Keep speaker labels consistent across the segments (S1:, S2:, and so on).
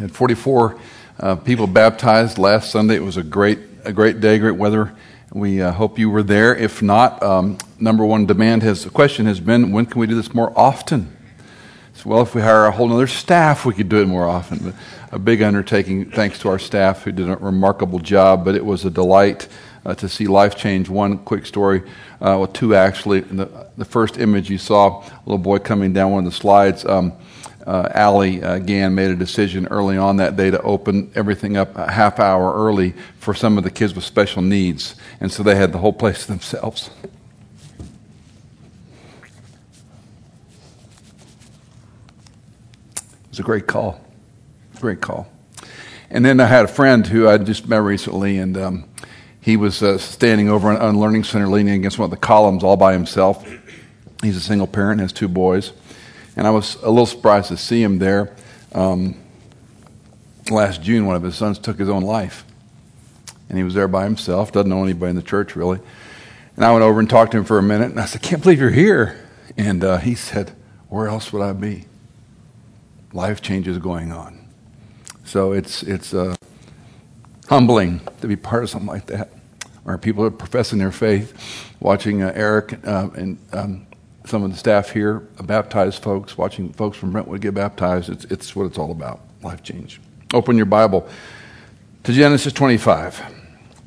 S1: had 44 uh, people baptized last Sunday. It was a great, a great day, great weather. We uh, hope you were there. If not, um, number one demand has, the question has been, when can we do this more often? So, well, if we hire a whole other staff, we could do it more often. But a big undertaking, thanks to our staff who did a remarkable job, but it was a delight uh, to see life change. One quick story, uh, well, two actually. The, the, first image you saw, a little boy coming down one of the slides. Um, uh, Allie uh, Gann made a decision early on that day to open everything up a half hour early for some of the kids with special needs. And so they had the whole place to themselves. It was a great call. Great call. And then I had a friend who I just met recently, and um, he was uh, standing over on Learning Center leaning against one of the columns all by himself. He's a single parent, has two boys. And I was a little surprised to see him there. Um, last June, one of his sons took his own life. And he was there by himself, doesn't know anybody in the church really. And I went over and talked to him for a minute, and I said, Can't believe you're here. And uh, he said, Where else would I be? Life changes going on. So it's, it's uh, humbling to be part of something like that. Or people are professing their faith, watching uh, Eric uh, and um, some of the staff here uh, baptize folks, watching folks from Brentwood get baptized. It's, it's what it's all about life change. Open your Bible to Genesis 25.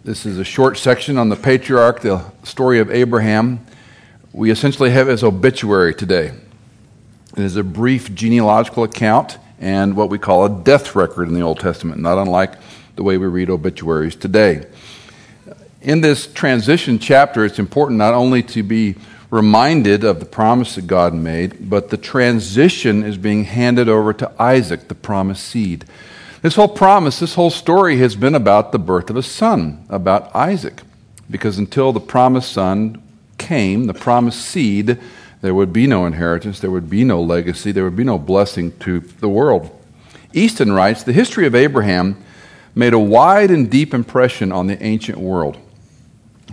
S1: This is a short section on the patriarch, the story of Abraham. We essentially have his obituary today. It is a brief genealogical account and what we call a death record in the Old Testament, not unlike the way we read obituaries today. In this transition chapter, it's important not only to be reminded of the promise that God made, but the transition is being handed over to Isaac, the promised seed. This whole promise, this whole story has been about the birth of a son, about Isaac. Because until the promised son came, the promised seed, there would be no inheritance, there would be no legacy, there would be no blessing to the world. Easton writes The history of Abraham made a wide and deep impression on the ancient world.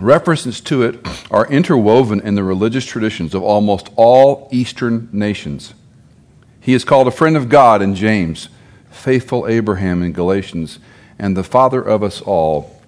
S1: References to it are interwoven in the religious traditions of almost all Eastern nations. He is called a friend of God in James, faithful Abraham in Galatians, and the father of us all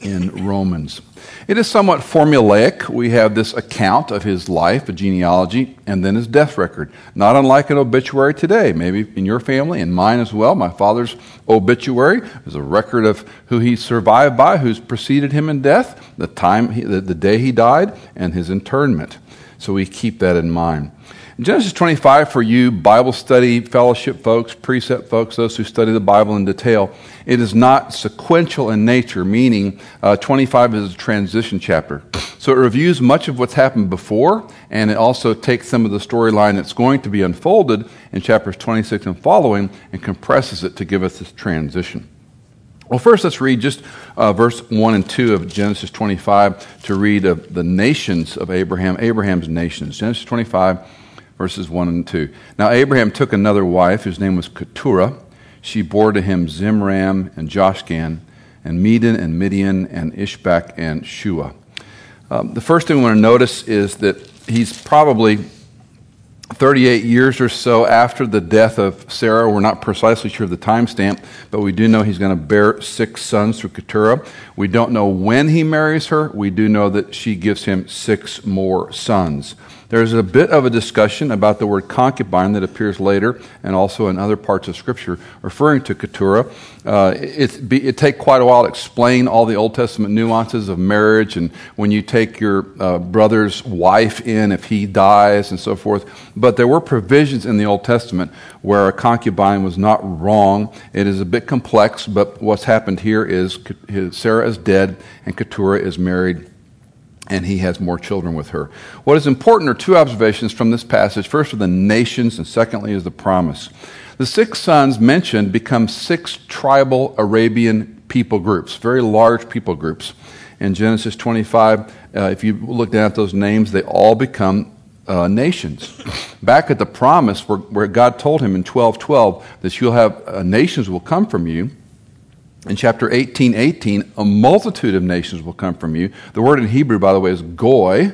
S1: in Romans. It is somewhat formulaic. We have this account of his life, a genealogy, and then his death record. Not unlike an obituary today, maybe in your family and mine as well. My father's obituary is a record of who he survived by, who's preceded him in death, the time, he, the, the day he died, and his internment. So we keep that in mind. Genesis 25, for you Bible study fellowship folks, precept folks, those who study the Bible in detail, it is not sequential in nature, meaning uh, 25 is a transition chapter. So it reviews much of what's happened before, and it also takes some of the storyline that's going to be unfolded in chapters 26 and following and compresses it to give us this transition. Well, first, let's read just uh, verse 1 and 2 of Genesis 25 to read of the nations of Abraham, Abraham's nations. Genesis 25 verses 1 and 2. Now, Abraham took another wife, whose name was Keturah. She bore to him Zimran and Jokshan, and Medan and Midian, and Ishbak and Shuah. Um, the first thing we want to notice is that he's probably 38 years or so after the death of Sarah. We're not precisely sure of the timestamp, but we do know he's going to bear six sons through Keturah. We don't know when he marries her. We do know that she gives him six more sons. There's a bit of a discussion about the word concubine that appears later and also in other parts of Scripture referring to Keturah. Uh, it, it take quite a while to explain all the Old Testament nuances of marriage and when you take your uh, brother's wife in if he dies and so forth. But there were provisions in the Old Testament where a concubine was not wrong. It is a bit complex, but what's happened here is Sarah is dead and Keturah is married and he has more children with her. What is important are two observations from this passage. First are the nations, and secondly is the promise. The six sons mentioned become six tribal Arabian people groups, very large people groups. In Genesis 25, uh, if you look down at those names, they all become uh, nations. Back at the promise where, where God told him in 12:12 that you'll have uh, nations will come from you in chapter 18, 18, a multitude of nations will come from you. The word in Hebrew, by the way, is goy,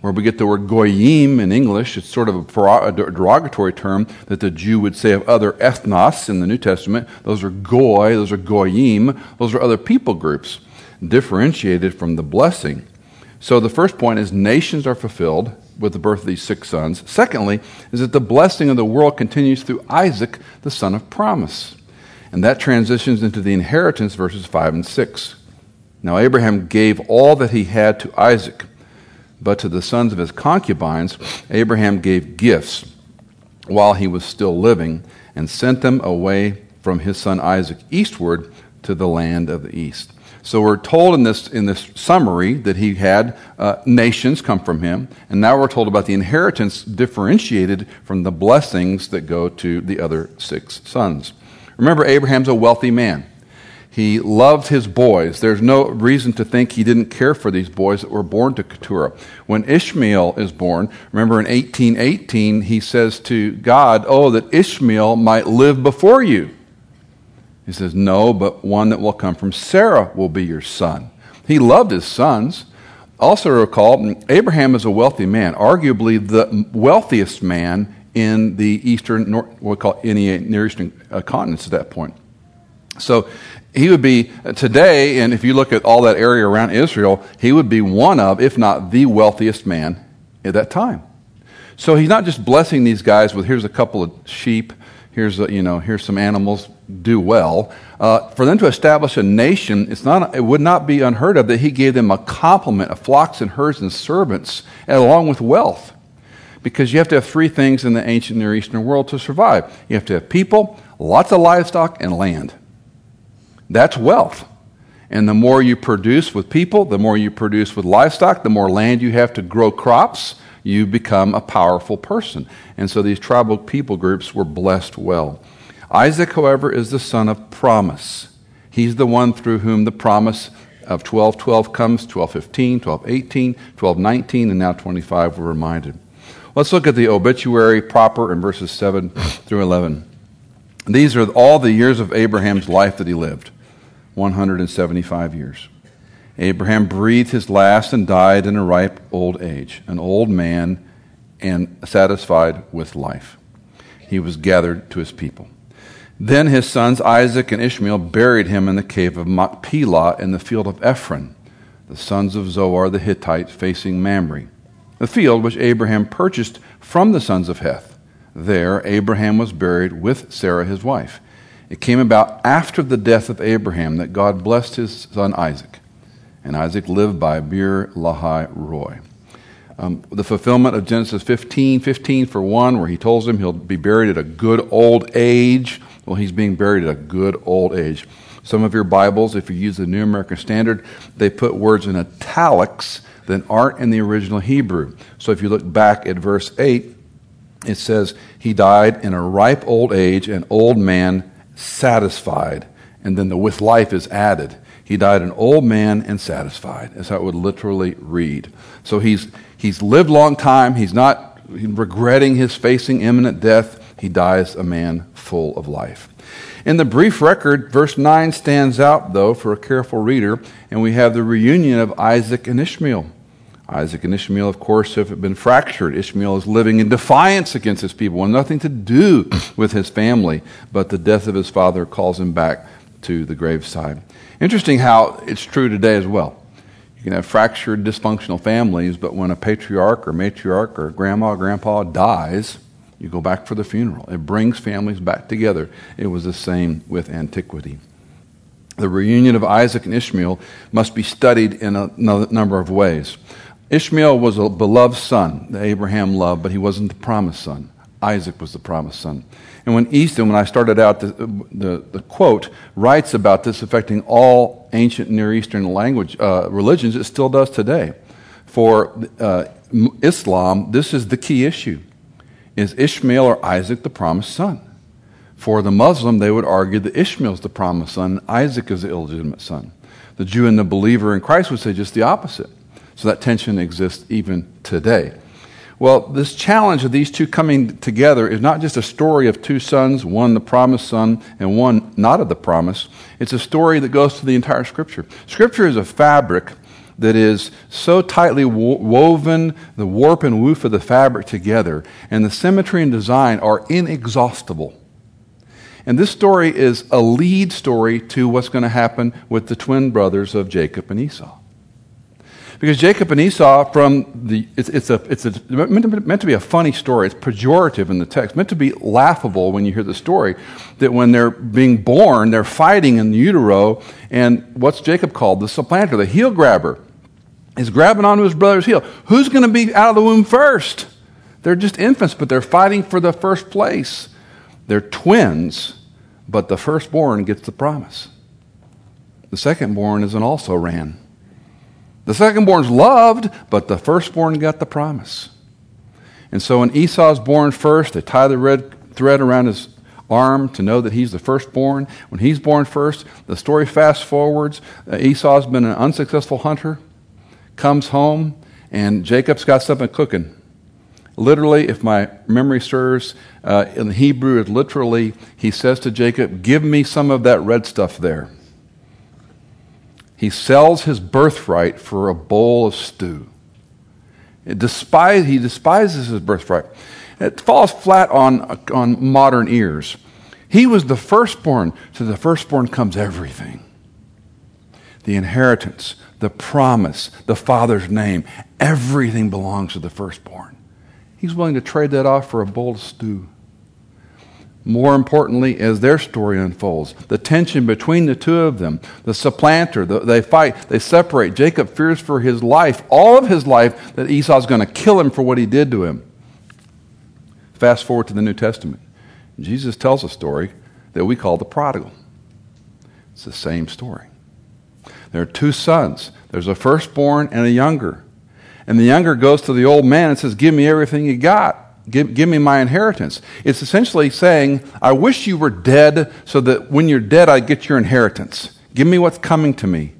S1: where we get the word goyim in English. It's sort of a derogatory term that the Jew would say of other ethnos in the New Testament. Those are goy, those are goyim, those are other people groups, differentiated from the blessing. So the first point is nations are fulfilled with the birth of these six sons. Secondly, is that the blessing of the world continues through Isaac, the son of promise. And that transitions into the inheritance, verses 5 and 6. Now, Abraham gave all that he had to Isaac. But to the sons of his concubines, Abraham gave gifts while he was still living and sent them away from his son Isaac eastward to the land of the east. So we're told in this, in this summary that he had uh, nations come from him, and now we're told about the inheritance differentiated from the blessings that go to the other six sons. Remember, Abraham's a wealthy man. He loved his boys. There's no reason to think he didn't care for these boys that were born to Keturah. When Ishmael is born, remember in 1818, he says to God, Oh, that Ishmael might live before you. He says, No, but one that will come from Sarah will be your son. He loved his sons. Also, recall, Abraham is a wealthy man, arguably the wealthiest man in the eastern, what we call any Near Eastern uh, continents at that point. So he would be today, and if you look at all that area around Israel, he would be one of, if not the wealthiest man at that time. So he's not just blessing these guys with here's a couple of sheep, here's a, you know here's some animals, do well. Uh, for them to establish a nation, it's not it would not be unheard of that he gave them a complement of flocks and herds and servants, along with wealth, because you have to have three things in the ancient Near Eastern world to survive. You have to have people, lots of livestock, and land. That's wealth. And the more you produce with people, the more you produce with livestock, the more land you have to grow crops, you become a powerful person. And so these tribal people groups were blessed well. Isaac, however, is the son of promise. He's the one through whom the promise of 1212 comes 1215, 1218, 1219, and now 25 we're reminded. Let's look at the obituary proper in verses 7 through 11. These are all the years of Abraham's life that he lived. 175 years. Abraham breathed his last and died in a ripe old age, an old man and satisfied with life. He was gathered to his people. Then his sons Isaac and Ishmael buried him in the cave of Machpelah in the field of Ephron, the sons of Zohar the Hittite, facing Mamre, the field which Abraham purchased from the sons of Heth. There Abraham was buried with Sarah his wife. It came about after the death of Abraham that God blessed his son Isaac. And Isaac lived by Beer Lahai Roi. Um, the fulfillment of Genesis 15, 15 for one, where he tells him he'll be buried at a good old age. Well, he's being buried at a good old age. Some of your Bibles, if you use the New American Standard, they put words in italics that aren't in the original Hebrew. So if you look back at verse 8, it says, He died in a ripe old age, an old man satisfied. And then the with life is added. He died an old man and satisfied, is how it would literally read. So he's, he's lived long time. He's not regretting his facing imminent death. He dies a man full of life. In the brief record, verse 9 stands out, though, for a careful reader, and we have the reunion of Isaac and Ishmael. Isaac and Ishmael, of course, have been fractured. Ishmael is living in defiance against his people and nothing to do with his family, but the death of his father calls him back to the graveside. Interesting how it's true today as well. You can have fractured, dysfunctional families, but when a patriarch or matriarch or grandma or grandpa dies, you go back for the funeral. It brings families back together. It was the same with antiquity. The reunion of Isaac and Ishmael must be studied in a number of ways. Ishmael was a beloved son that Abraham loved, but he wasn't the promised son. Isaac was the promised son. And when Easton, when I started out, the, the, the quote writes about this affecting all ancient Near Eastern language uh, religions, it still does today. For uh, Islam, this is the key issue: is Ishmael or Isaac the promised son? For the Muslim, they would argue that Ishmael is the promised son, Isaac is the illegitimate son. The Jew and the believer in Christ would say just the opposite. So that tension exists even today. Well, this challenge of these two coming together is not just a story of two sons, one the promised son and one not of the promise. It's a story that goes to the entire Scripture. Scripture is a fabric that is so tightly wo- woven, the warp and woof of the fabric together, and the symmetry and design are inexhaustible. And this story is a lead story to what's going to happen with the twin brothers of Jacob and Esau. Because Jacob and Esau, from the, it's, it's, a, it's a, meant, to, be a funny story. It's pejorative in the text, meant to be laughable when you hear the story. That when they're being born, they're fighting in the utero, and what's Jacob called? The supplanter, the heel grabber, is grabbing onto his brother's heel. Who's going to be out of the womb first? They're just infants, but they're fighting for the first place. They're twins, but the firstborn gets the promise. The secondborn is an also ran. The secondborn's loved, but the firstborn got the promise. And so when Esau's born first, they tie the red thread around his arm to know that he's the firstborn. When he's born first, the story fast forwards. Uh, Esau's been an unsuccessful hunter, comes home, and Jacob's got something cooking. Literally, if my memory serves, uh, in Hebrew, it literally, he says to Jacob, Give me some of that red stuff there. He sells his birthright for a bowl of stew. It Despise, he despises his birthright. It falls flat on, on modern ears. He was the firstborn. To the firstborn comes everything the inheritance, the promise, the Father's name. Everything belongs to the firstborn. He's willing to trade that off for a bowl of stew. More importantly, as their story unfolds, the tension between the two of them, the supplanter, the, they fight, they separate. Jacob fears for his life, all of his life, that Esau's going to kill him for what he did to him. Fast forward to the New Testament. Jesus tells a story that we call the prodigal. It's the same story. There are two sons there's a firstborn and a younger. And the younger goes to the old man and says, Give me everything you got. Give, give me my inheritance. It's essentially saying, I wish you were dead so that when you're dead, I get your inheritance. Give me what's coming to me.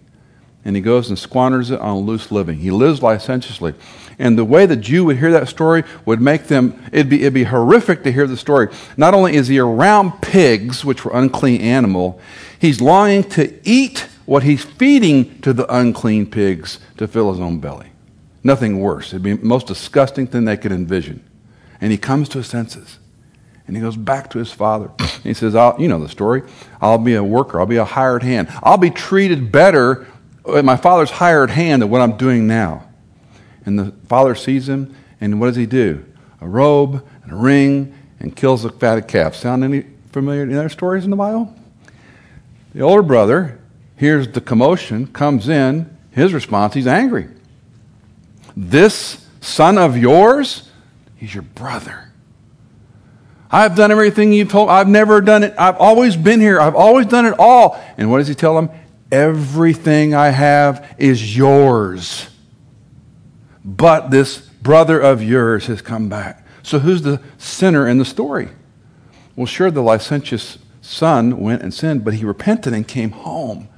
S1: And he goes and squanders it on loose living. He lives licentiously. And the way the Jew would hear that story would make them, it'd be, it'd be horrific to hear the story. Not only is he around pigs, which were unclean animal, he's longing to eat what he's feeding to the unclean pigs to fill his own belly. Nothing worse. It'd be the most disgusting thing they could envision. And he comes to his senses. And he goes back to his father. And he says, You know the story. I'll be a worker. I'll be a hired hand. I'll be treated better at my father's hired hand than what I'm doing now. And the father sees him, and what does he do? A robe and a ring and kills a fatted calf. Sound any familiar? Any other stories in the Bible? The older brother hears the commotion, comes in. His response, he's angry. This son of yours, he's your brother. I've done everything you've told. I've never done it. I've always been here. I've always done it all. And what does he tell him? Everything I have is yours. But this brother of yours has come back. So who's the sinner in the story? Well, sure, the licentious son went and sinned, but he repented and came home.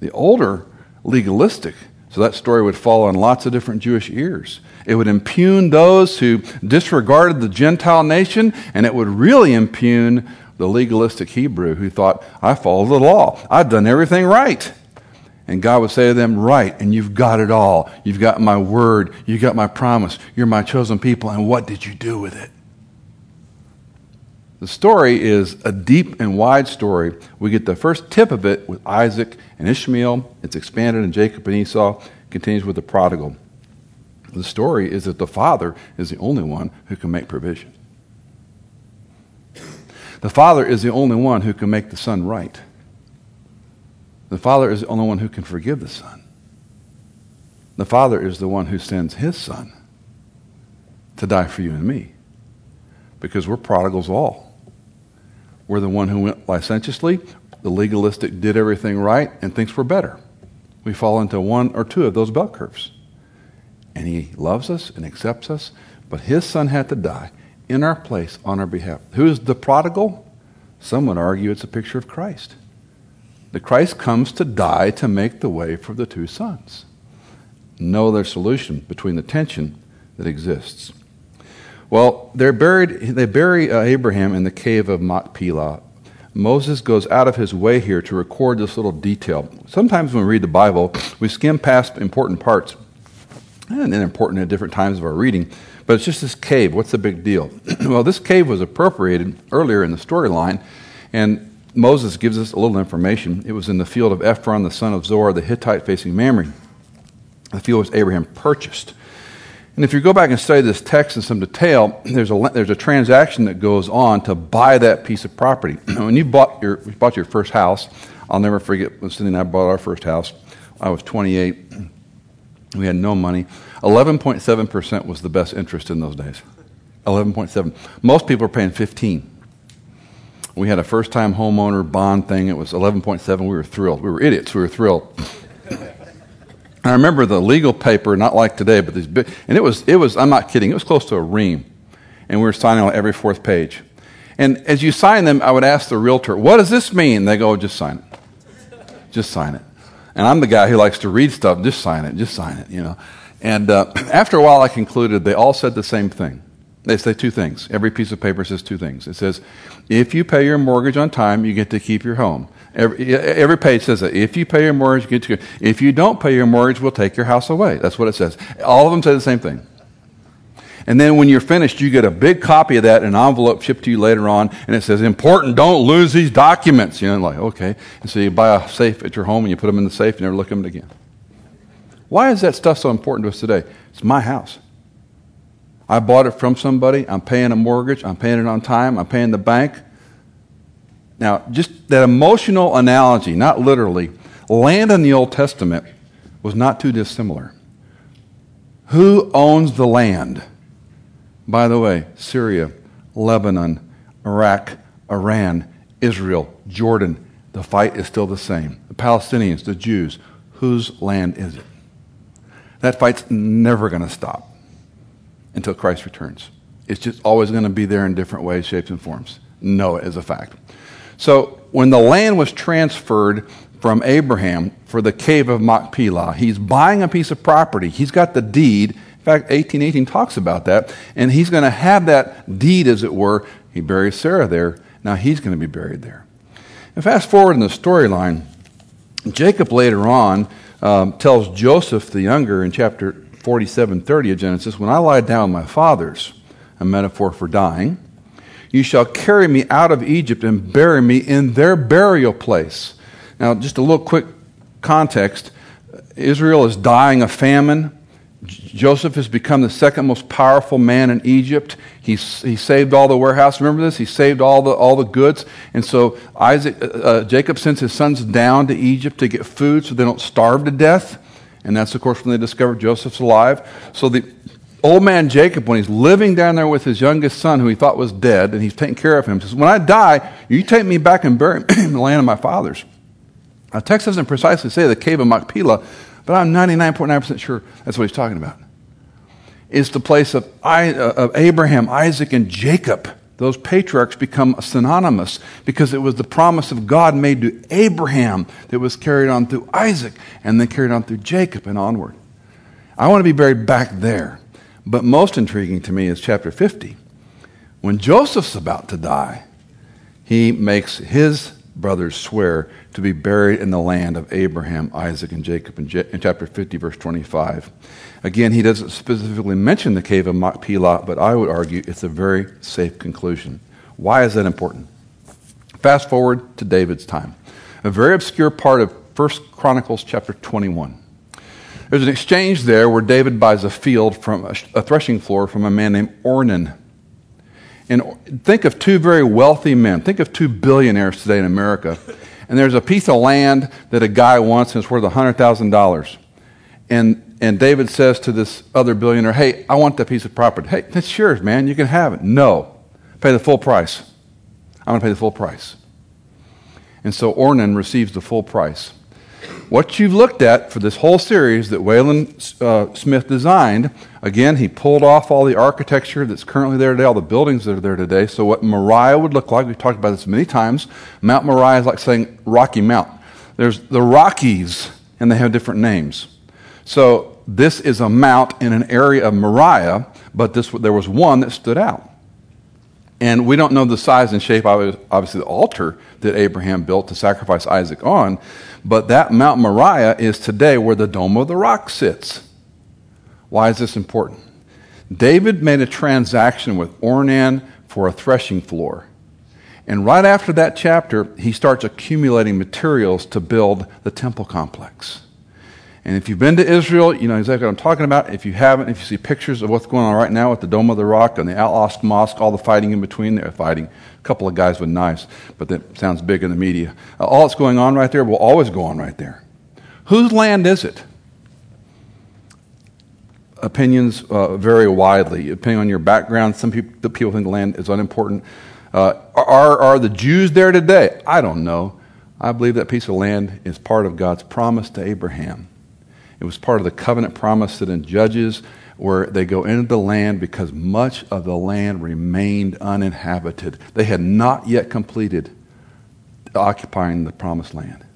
S1: The older, legalistic, so that story would fall on lots of different Jewish ears. It would impugn those who disregarded the Gentile nation, and it would really impugn the legalistic Hebrew who thought, I follow the law. I've done everything right. And God would say to them, Right, and you've got it all. You've got my word. You've got my promise. You're my chosen people. And what did you do with it? The story is a deep and wide story. We get the first tip of it with Isaac and Ishmael. It's expanded in Jacob and Esau. Continues with the prodigal. The story is that the father is the only one who can make provision. The father is the only one who can make the son right. The father is the only one who can forgive the son. The father is the one who sends his son to die for you and me because we're prodigals all. We're the one who went licentiously, the legalistic did everything right, and thinks we're better. We fall into one or two of those bell curves. And he loves us and accepts us, but his son had to die in our place on our behalf. Who is the prodigal? Some would argue it's a picture of Christ. The Christ comes to die to make the way for the two sons. No other solution between the tension that exists. Well, they're buried, they bury uh, Abraham in the cave of Machpelah, Moses goes out of his way here to record this little detail. Sometimes when we read the Bible, we skim past important parts, and then important at different times of our reading, but it's just this cave. What's the big deal? well, this cave was appropriated earlier in the storyline, and Moses gives us a little information. It was in the field of Ephron, the son of Zohar, the Hittite facing Mamre. The field was Abraham purchased. And if you go back and study this text in some detail, there's a, there's a transaction that goes on to buy that piece of property. when you bought your, bought your first house, I'll never forget when Cindy and I bought our first house. I was 28. We had no money. 11.7% was the best interest in those days. 11.7. Most people are paying 15. We had a first time homeowner bond thing. It was 11.7. We were thrilled. We were idiots. We were thrilled. I remember the legal paper, not like today, but these big, and it was, it was, I'm not kidding, it was close to a ream. And we were signing on every fourth page. And as you sign them, I would ask the realtor, what does this mean? They go, just sign it. Just sign it. And I'm the guy who likes to read stuff, just sign it, just sign it, you know. And uh, after a while, I concluded they all said the same thing. They say two things. Every piece of paper says two things. It says, if you pay your mortgage on time, you get to keep your home. Every, every page says that. If you pay your mortgage, get to. If you don't pay your mortgage, we'll take your house away. That's what it says. All of them say the same thing. And then when you're finished, you get a big copy of that in an envelope shipped to you later on, and it says, important, don't lose these documents. You know, like, okay. And so you buy a safe at your home and you put them in the safe and never look at them again. Why is that stuff so important to us today? It's my house. I bought it from somebody. I'm paying a mortgage. I'm paying it on time. I'm paying the bank. Now, just that emotional analogy, not literally, land in the Old Testament was not too dissimilar. Who owns the land? By the way, Syria, Lebanon, Iraq, Iran, Israel, Jordan, the fight is still the same. The Palestinians, the Jews, whose land is it? That fight's never going to stop until Christ returns. It's just always going to be there in different ways, shapes, and forms. Know it as a fact. So when the land was transferred from Abraham for the cave of Machpelah, he's buying a piece of property. He's got the deed. In fact, 1818 talks about that. And he's going to have that deed, as it were. He buries Sarah there. Now he's going to be buried there. And fast forward in the storyline, Jacob later on um, tells Joseph the younger in chapter 47 30 of Genesis, When I lie down with my fathers, a metaphor for dying, you shall carry me out of Egypt and bury me in their burial place. Now, just a little quick context Israel is dying of famine. Joseph has become the second most powerful man in Egypt. He's, he saved all the warehouse. Remember this? He saved all the, all the goods. And so Isaac, uh, uh, Jacob sends his sons down to Egypt to get food so they don't starve to death. And that's, of course, when they discover Joseph's alive. So the, old man Jacob, when he's living down there with his youngest son, who he thought was dead, and he's taking care of him, says, When I die, you take me back and bury me in the land of my fathers. Now, text doesn't precisely say the cave of Machpelah, but I'm 99.9% sure that's what he's talking about. It's the place of, I, uh, of Abraham, Isaac, and Jacob. Those patriarchs become synonymous because it was the promise of God made to Abraham that was carried on through Isaac and then carried on through Jacob and onward. I want to be buried back there. But most intriguing to me is chapter 50. When Joseph's about to die, he makes his brothers swear to be buried in the land of Abraham, Isaac, and Jacob in, in chapter 50, verse 25. Again, he doesn't specifically mention the cave of Machpelah, but I would argue it's a very safe conclusion. Why is that important? Fast forward to David's time. A very obscure part of 1 Chronicles chapter 21. There's an exchange there where David buys a field from a, threshing floor from a man named Ornan. And think of two very wealthy men. Think of two billionaires today in America. And there's a piece of land that a guy wants and it's worth $100,000. And, and David says to this other billionaire, Hey, I want that piece of property. Hey, that's yours, man. You can have it. No. Pay the full price. I'm going to pay the full price. And so Ornan receives the full price. What you've looked at for this whole series that Wayland uh, Smith designed, again, he pulled off all the architecture that's currently there today, all the buildings that are there today. So, what Moriah would look like, we've talked about this many times. Mount Moriah is like saying Rocky Mount. There's the Rockies, and they have different names. So, this is a mount in an area of Moriah, but this, there was one that stood out. And we don't know the size and shape, obviously, the altar that Abraham built to sacrifice Isaac on, but that Mount Moriah is today where the Dome of the Rock sits. Why is this important? David made a transaction with Ornan for a threshing floor. And right after that chapter, he starts accumulating materials to build the temple complex. And if you've been to Israel, you know exactly what I'm talking about. If you haven't, if you see pictures of what's going on right now at the Dome of the Rock and the Al Aqsa Mosque, all the fighting in between, they're fighting. Couple of guys with knives, but that sounds big in the media. Uh, all that's going on right there will always go on right there. Whose land is it? Opinions uh, vary widely, depending on your background. Some people, people think the land is unimportant. Uh, are, are the Jews there today? I don't know. I believe that piece of land is part of God's promise to Abraham. It was part of the covenant promise that in Judges, where they go into the land because much of the land remained uninhabited. They had not yet completed occupying the promised land.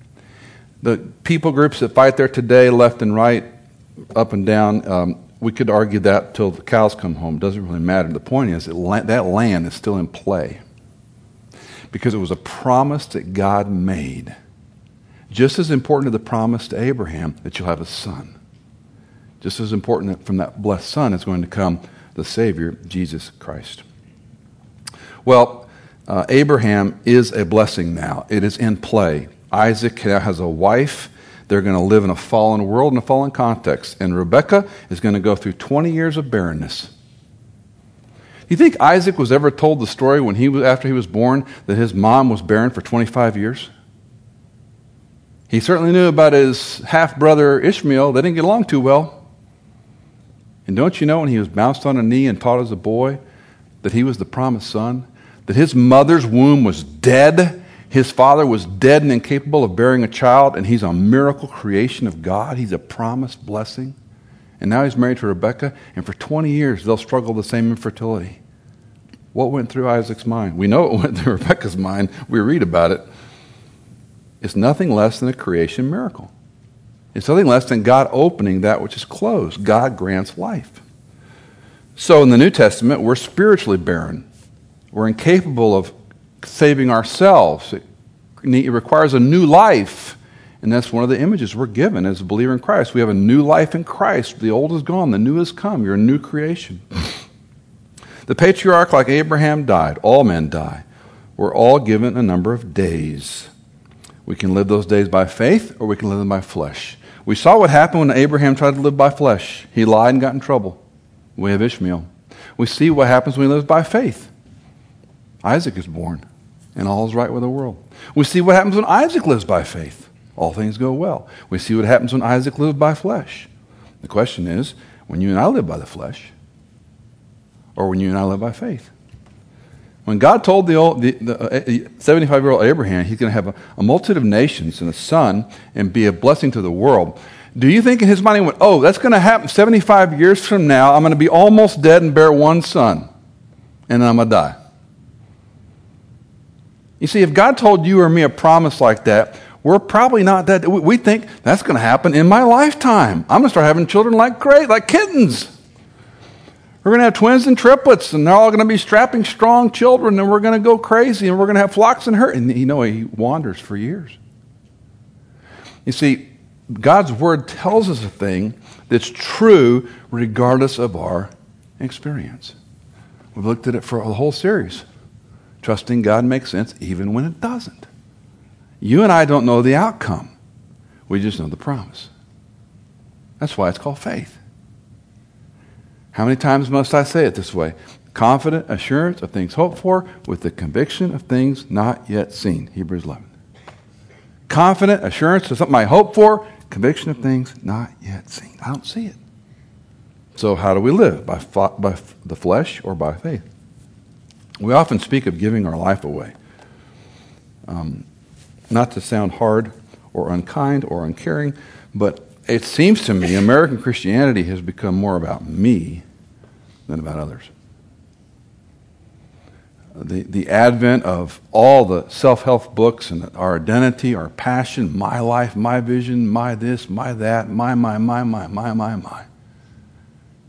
S1: The people groups that fight there today, left and right, up and down, um, we could argue that till the cows come home. It doesn't really matter. The point is that that land is still in play because it was a promise that God made just as important to the promise to Abraham that you'll have a son. Just as important that from that blessed son is going to come the Savior, Jesus Christ. Well, uh, Abraham is a blessing now. It is in play. Isaac now has a wife. They're going to live in a fallen world in a fallen context. And Rebecca is going to go through 20 years of barrenness. Do you think Isaac was ever told the story when he was, after he was born that his mom was barren for 25 years? He certainly knew about his half brother Ishmael. They didn't get along too well. And don't you know when he was bounced on a knee and taught as a boy that he was the promised son? That his mother's womb was dead? His father was dead and incapable of bearing a child, and he's a miracle creation of God. He's a promised blessing. And now he's married to Rebecca, and for 20 years they'll struggle the same infertility. What went through Isaac's mind? We know it went through Rebecca's mind. We read about it. it is nothing less than a creation miracle. It's nothing less than God opening that which is closed. God grants life. So in the New Testament, we're spiritually barren. We're incapable of saving ourselves. It, requires a new life. And that's one of the images we're given as a believer in Christ. We have a new life in Christ. The old is gone, the new has come. You're a new creation. The patriarch, like Abraham, died. All men die. We're all given a number of days. We can live those days by faith or we can live them by flesh. We saw what happened when Abraham tried to live by flesh. He lied and got in trouble. We have Ishmael. We see what happens when he lives by faith. Isaac is born, and all is right with the world. We see what happens when Isaac lives by faith. All things go well. We see what happens when Isaac lives by flesh. The question is when you and I live by the flesh, or when you and I live by faith. When God told the, old, the, the 75 uh, year old Abraham he's going to have a, a, multitude of nations and a son and be a blessing to the world, do you think in his mind he went, oh, that's going to happen 75 years from now? I'm going to be almost dead and bear one son, and then I'm going to die. You see, if God told you or me a promise like that, we're probably not that. We think that's going to happen in my lifetime. I'm going to start having children like great, like kittens. We're going to have twins and triplets, and they're all going to be strapping, strong children, and we're going to go crazy, and we're going to have flocks and herd. And you know, he wanders for years. You see, God's word tells us a thing that's true regardless of our experience. We've looked at it for a whole series. Trusting God makes sense even when it doesn't. You and I don't know the outcome, we just know the promise. That's why it's called faith. How many times must I say it this way? Confident assurance of things hoped for with the conviction of things not yet seen. Hebrews 11. Confident assurance of something I hope for, conviction of things not yet seen. I don't see it. So, how do we live? By, by the flesh or by faith? We often speak of giving our life away. Um, not to sound hard or unkind or uncaring, but it seems to me American Christianity has become more about me than about others. The, the advent of all the self help books and our identity, our passion, my life, my vision, my this, my that, my, my, my, my, my, my, my.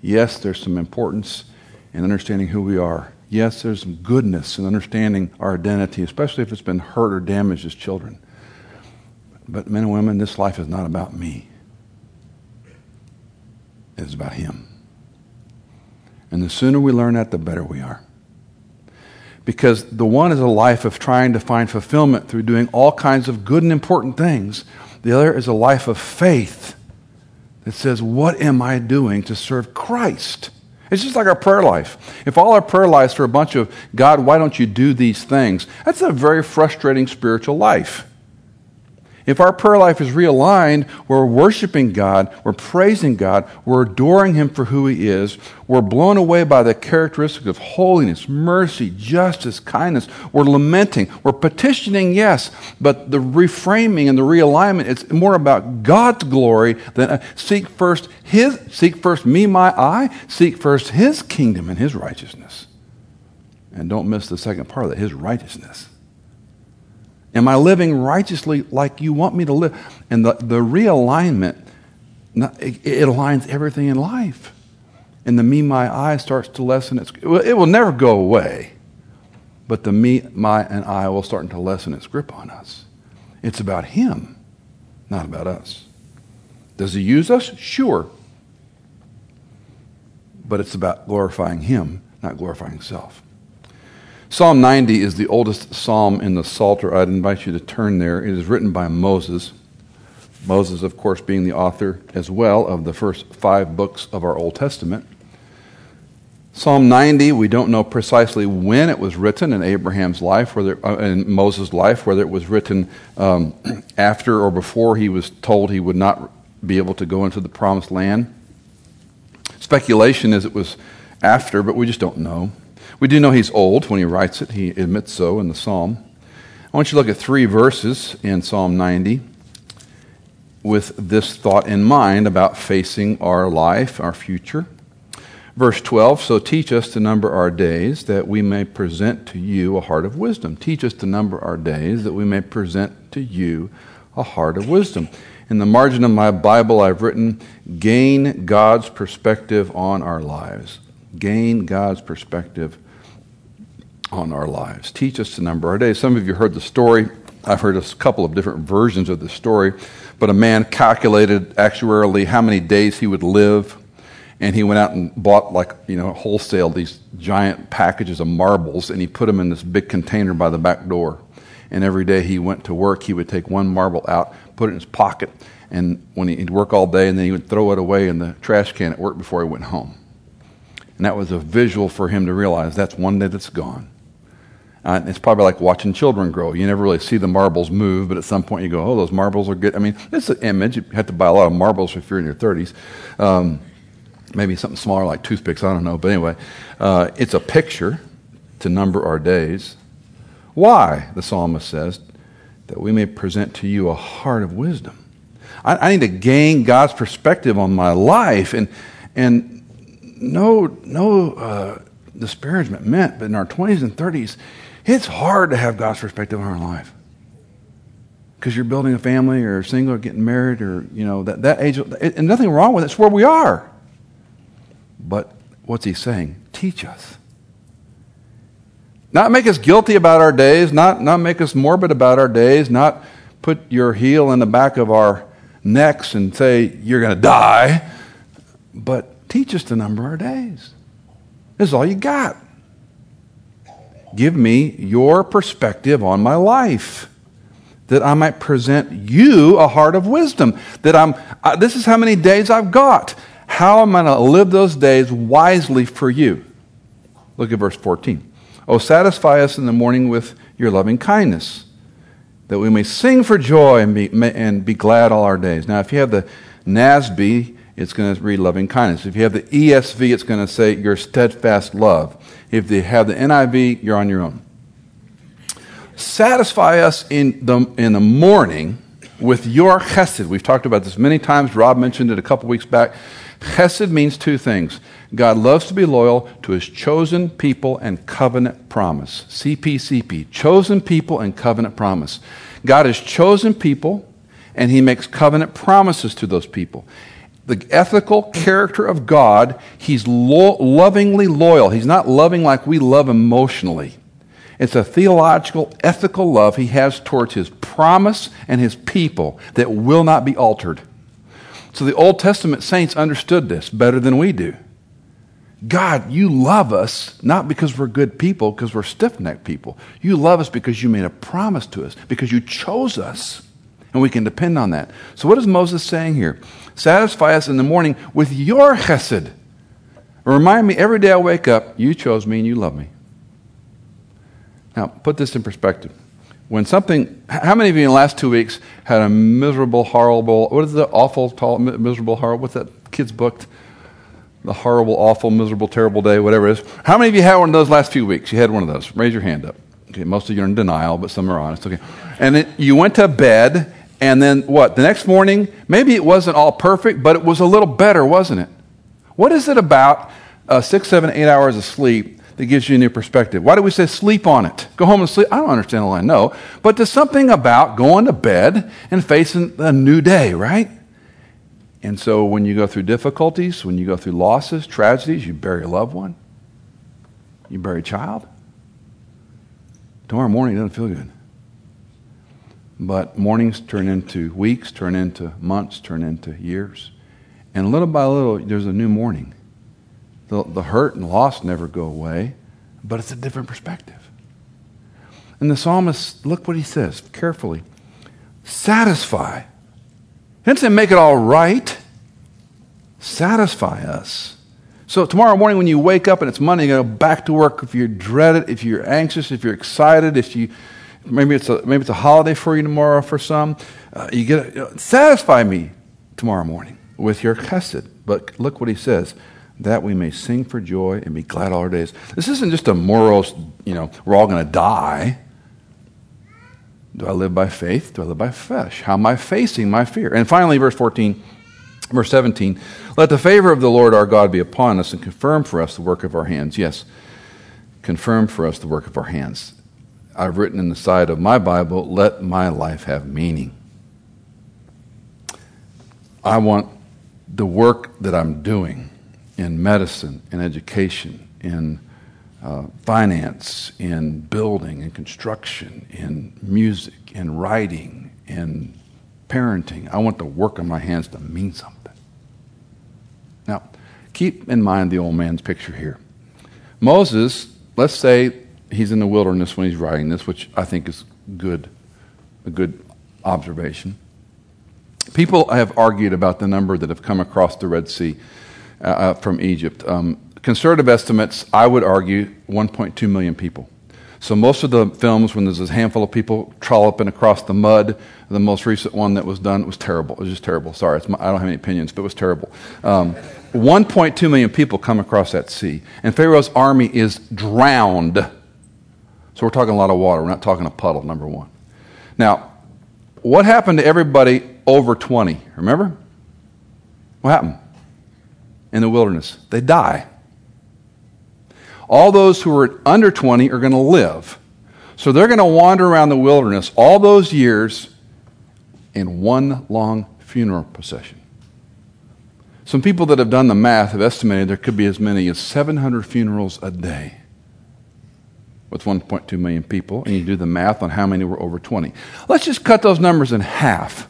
S1: Yes, there's some importance in understanding who we are Yes, there's some goodness in understanding our identity, especially if it's been hurt or damaged as children. But men and women, this life is not about me. It's about Him. And the sooner we learn that, the better we are. Because the one is a life of trying to find fulfillment through doing all kinds of good and important things. The other is a life of faith that says, What am I doing to serve Christ? It's just like our prayer life. If all our prayer lives are a bunch of, God, why don't you do these things? That's a very frustrating spiritual life. If our prayer life is realigned, we're worshiping God, we're praising God, we're adoring Him for who He is, we're blown away by the characteristics of holiness, mercy, justice, kindness, we're lamenting, we're petitioning, yes, but the reframing and the realignment, it's more about God's glory than uh, seek first His, seek first me, my I, seek first His kingdom and His righteousness. And don't miss the second part of that, His righteousness. Am I living righteously like you want me to live? And the, the realignment, it, it aligns everything in life. And the me, my, I starts to lessen its, it will never go away. But the me, my, and I will start to lessen its grip on us. It's about Him, not about us. Does He use us? Sure. But it's about glorifying Him, not glorifying Himself. Psalm 90 is the oldest psalm in the Psalter. I'd invite you to turn there. It is written by Moses. Moses, of course, being the author as well of the first five books of our Old Testament. Psalm 90, we don't know precisely when it was written in Abraham's life, whether uh, in Moses' life, whether it was written um, after or before he was told he would not be able to go into the promised land. Speculation is it was after, but we just don't know. We do know he's old when he writes it. He admits so in the psalm. I want you to look at three verses in Psalm 90 with this thought in mind about facing our life, our future. Verse 12 So teach us to number our days that we may present to you a heart of wisdom. Teach us to number our days that we may present to you a heart of wisdom. In the margin of my Bible, I've written, Gain God's perspective on our lives. Gain God's perspective on our lives. Teach us to number our days. Some of you heard the story. I've heard a couple of different versions of the story, but a man calculated actuarially how many days he would live, and he went out and bought, like, you know, wholesale these giant packages of marbles, and he put them in this big container by the back door. And every day he went to work, he would take one marble out, put it in his pocket, and when he'd work all day, and then he would throw it away in the trash can at work before he went home. And that was a visual for him to realize that's one day that's gone. Uh, it's probably like watching children grow. You never really see the marbles move, but at some point you go, oh, those marbles are good. I mean, it's an image. You have to buy a lot of marbles if you're in your 30s. Um, maybe something smaller like toothpicks, I don't know. But anyway, uh, it's a picture to number our days. Why, the psalmist says, that we may present to you a heart of wisdom. I, I need to gain God's perspective on my life. And, and no, no uh, disparagement meant, but in our 20s and 30s, it's hard to have God's perspective on our life. Because you're building a family or single or getting married or, you know, that, that age. And nothing wrong with it. It's where we are. But what's he saying? Teach us. Not make us guilty about our days, not, not make us morbid about our days, not put your heel in the back of our necks and say, you're going to die, but teach us to number our days. This is all you got. Give me your perspective on my life that I might present you a heart of wisdom. That I'm, uh, this is how many days I've got. How am I going to live those days wisely for you? Look at verse 14. Oh, satisfy us in the morning with your loving kindness, that we may sing for joy and be, and be glad all our days. Now, if you have the NASB, it's going to read loving kindness. If you have the ESV, it's going to say your steadfast love. If you have the NIV, you're on your own. Satisfy us in the, in the morning with your chesed. We've talked about this many times. Rob mentioned it a couple weeks back. Chesed means two things. God loves to be loyal to his chosen people and covenant promise. CPCP, chosen people and covenant promise. God has chosen people and he makes covenant promises to those people. The ethical character of God, he's lo- lovingly loyal. He's not loving like we love emotionally. It's a theological, ethical love he has towards his promise and his people that will not be altered. So the Old Testament saints understood this better than we do. God, you love us not because we're good people, because we're stiff necked people. You love us because you made a promise to us, because you chose us, and we can depend on that. So, what is Moses saying here? Satisfy us in the morning with your chesed. Remind me every day I wake up, you chose me and you love me. Now, put this in perspective. When something, how many of you in the last two weeks had a miserable, horrible, what is the awful, tall, miserable, horrible, what's that kid's book? The horrible, awful, miserable, terrible day, whatever it is. How many of you had one of those last few weeks? You had one of those. Raise your hand up. Okay, most of you are in denial, but some are honest. Okay. And it, you went to bed and then what? The next morning, maybe it wasn't all perfect, but it was a little better, wasn't it? What is it about uh, six, seven, eight hours of sleep that gives you a new perspective? Why do we say sleep on it? Go home and sleep. I don't understand all I know. But there's something about going to bed and facing a new day, right? And so when you go through difficulties, when you go through losses, tragedies, you bury a loved one, you bury a child, tomorrow morning doesn't feel good. But mornings turn into weeks, turn into months, turn into years. And little by little, there's a new morning. The, the hurt and loss never go away, but it's a different perspective. And the psalmist, look what he says carefully satisfy. He didn't say make it all right, satisfy us. So tomorrow morning when you wake up and it's Monday, you go back to work if you're dreaded, if you're anxious, if you're excited, if you Maybe it's a, maybe it's a holiday for you tomorrow for some. Uh, you get you know, satisfy me tomorrow morning with your chesed. But look what he says that we may sing for joy and be glad all our days. This isn't just a moral, you know, we're all going to die. Do I live by faith? Do I live by flesh? How am I facing my fear? And finally, verse 14, verse 17 let the favor of the Lord our God be upon us and confirm for us the work of our hands. Yes, confirm for us the work of our hands. I've written in the side of my Bible, let my life have meaning. I want the work that I'm doing in medicine, in education, in uh, finance, in building, in construction, in music, in writing, in parenting. I want the work of my hands to mean something. Now, keep in mind the old man's picture here. Moses, let's say he's in the wilderness when he's writing this, which I think is good, a good observation. People have argued about the number that have come across the Red Sea uh, uh from Egypt. Um, conservative estimates, I would argue, 1.2 million people. So most of the films, when there's a handful of people trolloping across the mud, the most recent one that was done was terrible. It was just terrible. Sorry, my, I don't have any opinions, but it was terrible. Um, 1.2 million people come across that sea, and Pharaoh's army is drowned so we're talking a lot of water. We're not talking a puddle, number one. Now, what happened to everybody over 20? Remember? What happened? In the wilderness. They die. All those who are under 20 are going to live. So they're going to wander around the wilderness all those years in one long funeral procession. Some people that have done the math have estimated there could be as many as 700 funerals a day with 1.2 million people, and you do the math on how many were over 20. Let's just cut those numbers in half.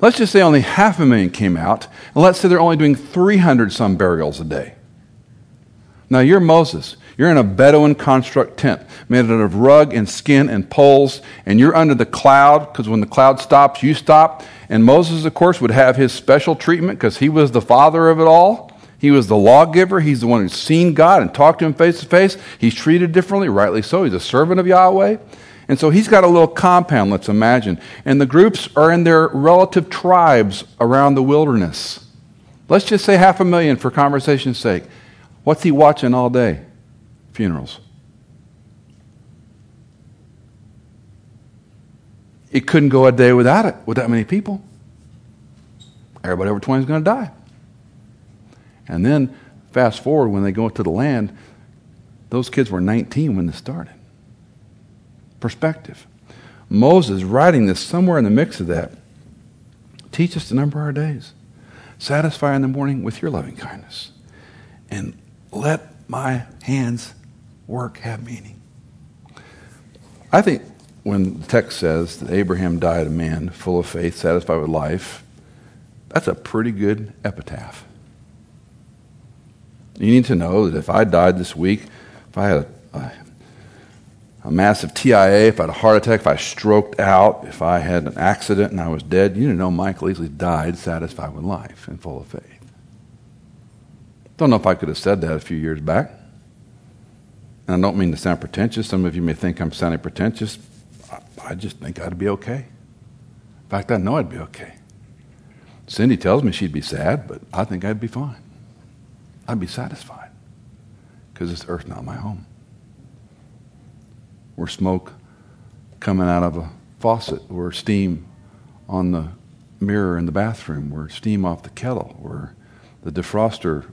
S1: Let's just say only half a million came out, and let's say they're only doing 300 some burials a day. Now you're Moses. You're in a Bedouin construct tent made out of rug and skin and poles, and you're under the cloud because when the cloud stops, you stop. And Moses, of course, would have his special treatment because he was the father of it all. He was the lawgiver. He's the one who's seen God and talked to him face to face. He's treated differently, rightly so. He's a servant of Yahweh. And so he's got a little compound, let's imagine. And the groups are in their relative tribes around the wilderness. Let's just say half a million for conversation's sake. What's he watching all day? Funerals. It couldn't go a day without it, with that many people. Everybody over 20 is going to die. And then fast forward when they go to the land, those kids were 19 when this started. Perspective. Moses writing this somewhere in the mix of that. Teach us to number our days. Satisfy in the morning with your loving kindness. And let my hands work have meaning. I think when the text says that Abraham died a man full of faith, satisfied with life, that's a pretty good epitaph. You need to know that if I died this week, if I had a, a, a massive TIA, if I had a heart attack, if I stroked out, if I had an accident and I was dead, you need to know Michael Easley died satisfied with life and full of faith. Don't know if I could have said that a few years back. And I don't mean to sound pretentious. Some of you may think I'm sounding pretentious. I, I just think I'd be okay. In fact, I know I'd be okay. Cindy tells me she'd be sad, but I think I'd be fine. I'd be satisfied because this earth's not my home. We're smoke coming out of a faucet, we're steam on the mirror in the bathroom, we're steam off the kettle, we're the defroster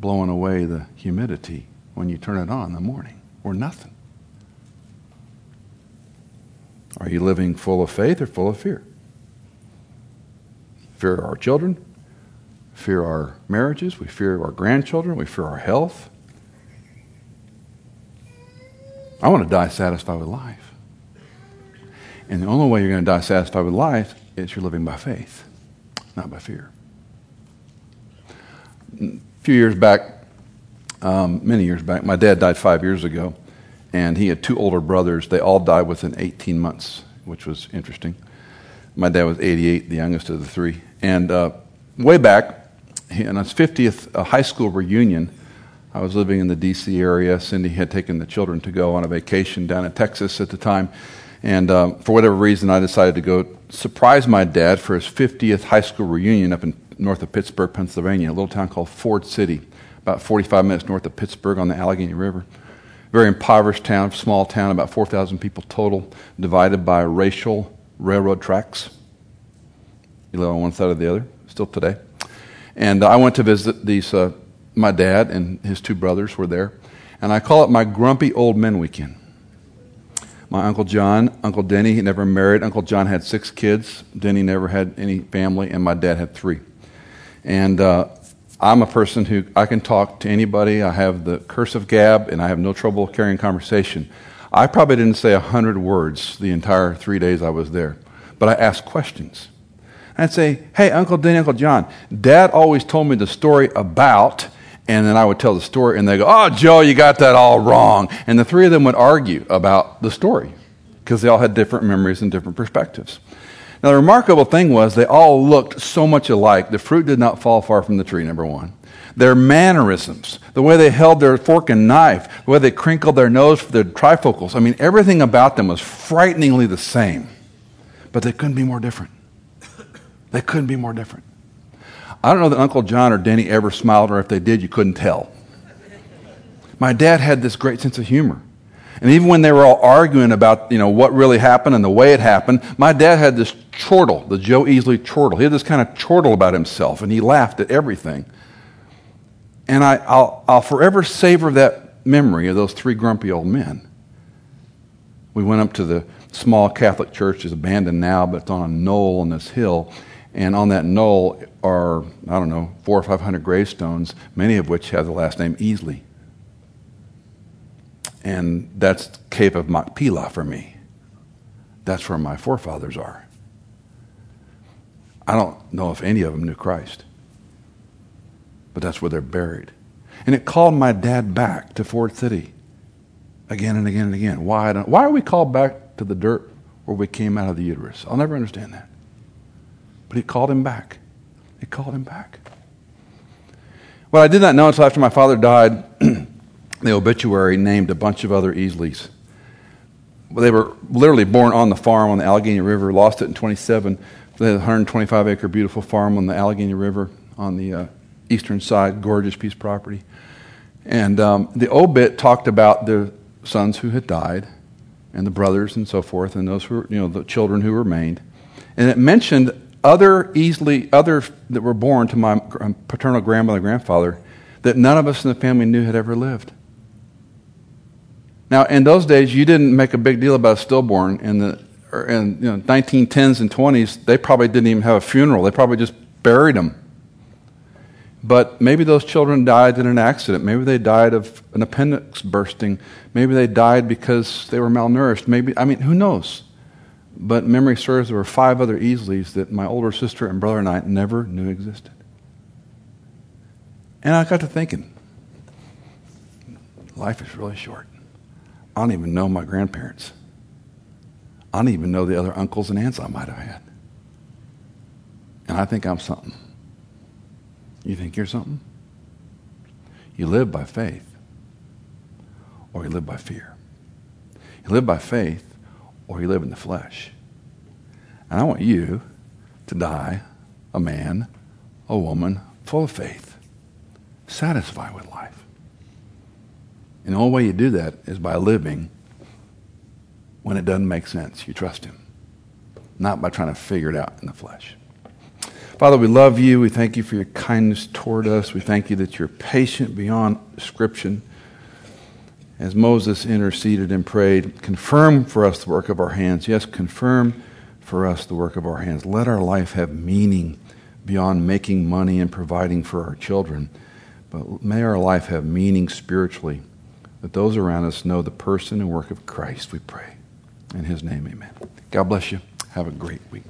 S1: blowing away the humidity when you turn it on in the morning, or nothing. Are you living full of faith or full of fear? Fear our children, fear our marriages, we fear our grandchildren, we fear our health. I want to die satisfied with life. And the only way you're going to die satisfied with life is you're living by faith, not by fear. A few years back, um, many years back, my dad died five years ago, and he had two older brothers. They all died within 18 months, which was interesting. My dad was 88, the youngest of the three. And uh, way back, in his 50th uh, high school reunion, I was living in the D.C. area. Cindy had taken the children to go on a vacation down in Texas at the time. And uh, for whatever reason, I decided to go surprise my dad for his 50th high school reunion up in north of Pittsburgh, Pennsylvania, a little town called Ford City, about 45 minutes north of Pittsburgh on the Allegheny River. Very impoverished town, small town, about 4,000 people total, divided by racial railroad tracks. You live on one side or the other, still today. And I went to visit these, uh, my dad and his two brothers were there. And I call it my grumpy old men weekend. My Uncle John, Uncle Denny, he never married. Uncle John had six kids. Denny never had any family, and my dad had three. And uh, I'm a person who I can talk to anybody. I have the curse of gab, and I have no trouble carrying conversation. I probably didn't say a hundred words the entire three days I was there, but I asked questions. I'd say, "Hey, Uncle Denny, Uncle John, Dad always told me the story about." And then I would tell the story, and they go, Oh, Joe, you got that all wrong. And the three of them would argue about the story because they all had different memories and different perspectives. Now, the remarkable thing was they all looked so much alike. The fruit did not fall far from the tree, number one. Their mannerisms, the way they held their fork and knife, the way they crinkled their nose for their trifocals. I mean, everything about them was frighteningly the same. But they couldn't be more different. They couldn't be more different. I don't know that Uncle John or Denny ever smiled, or if they did, you couldn't tell. My dad had this great sense of humor. And even when they were all arguing about, you know, what really happened and the way it happened, my dad had this chortle, the Joe Easley chortle. He had this kind of chortle about himself, and he laughed at everything. And I, will I'll forever savor that memory of those three grumpy old men. We went up to the small Catholic church, it's abandoned now, but it's on a knoll on this hill. And on that knoll are, I don't know, four or five hundred gravestones, many of which have the last name Easley. And that's Cave of Machpelah for me. That's where my forefathers are. I don't know if any of them knew Christ, but that's where they're buried. And it called my dad back to Ford City again and again and again. Why, why are we called back to the dirt where we came out of the uterus? I'll never understand that. But he called him back. He called him back. Well, I did not know until after my father died, the obituary named a bunch of other Easleys. They were literally born on the farm on the Allegheny River, lost it in 27. They had a 125 acre beautiful farm on the Allegheny River on the uh, eastern side, gorgeous piece of property. And um, the obit talked about the sons who had died and the brothers and so forth and those who were, you know, the children who remained. And it mentioned other Easley, other that were born to my um, paternal grandmother, and grandfather, that none of us in the family knew had ever lived. Now, in those days, you didn't make a big deal about stillborn. In the in you know, 1910s and 20s, they probably didn't even have a funeral. They probably just buried them. But maybe those children died in an accident. Maybe they died of an appendix bursting. Maybe they died because they were malnourished. Maybe, I mean, who knows? But memory serves there were five other Easleys that my older sister and brother and I never knew existed. And I got to thinking, life is really short. I don't even know my grandparents. I don't even know the other uncles and aunts I might have had. And I think I'm something. You think you're something? You live by faith or you live by fear. You live by faith or you live in the flesh. And I want you to die a man, a woman full of faith, satisfied with life. And the only way you do that is by living when it doesn't make sense. You trust Him, not by trying to figure it out in the flesh. Father, we love you. We thank you for your kindness toward us. We thank you that you're patient beyond description. As Moses interceded and prayed, confirm for us the work of our hands. Yes, confirm for us the work of our hands. Let our life have meaning beyond making money and providing for our children. But may our life have meaning spiritually, that those around us know the person and work of Christ, we pray. In his name, amen. God bless you. Have a great week.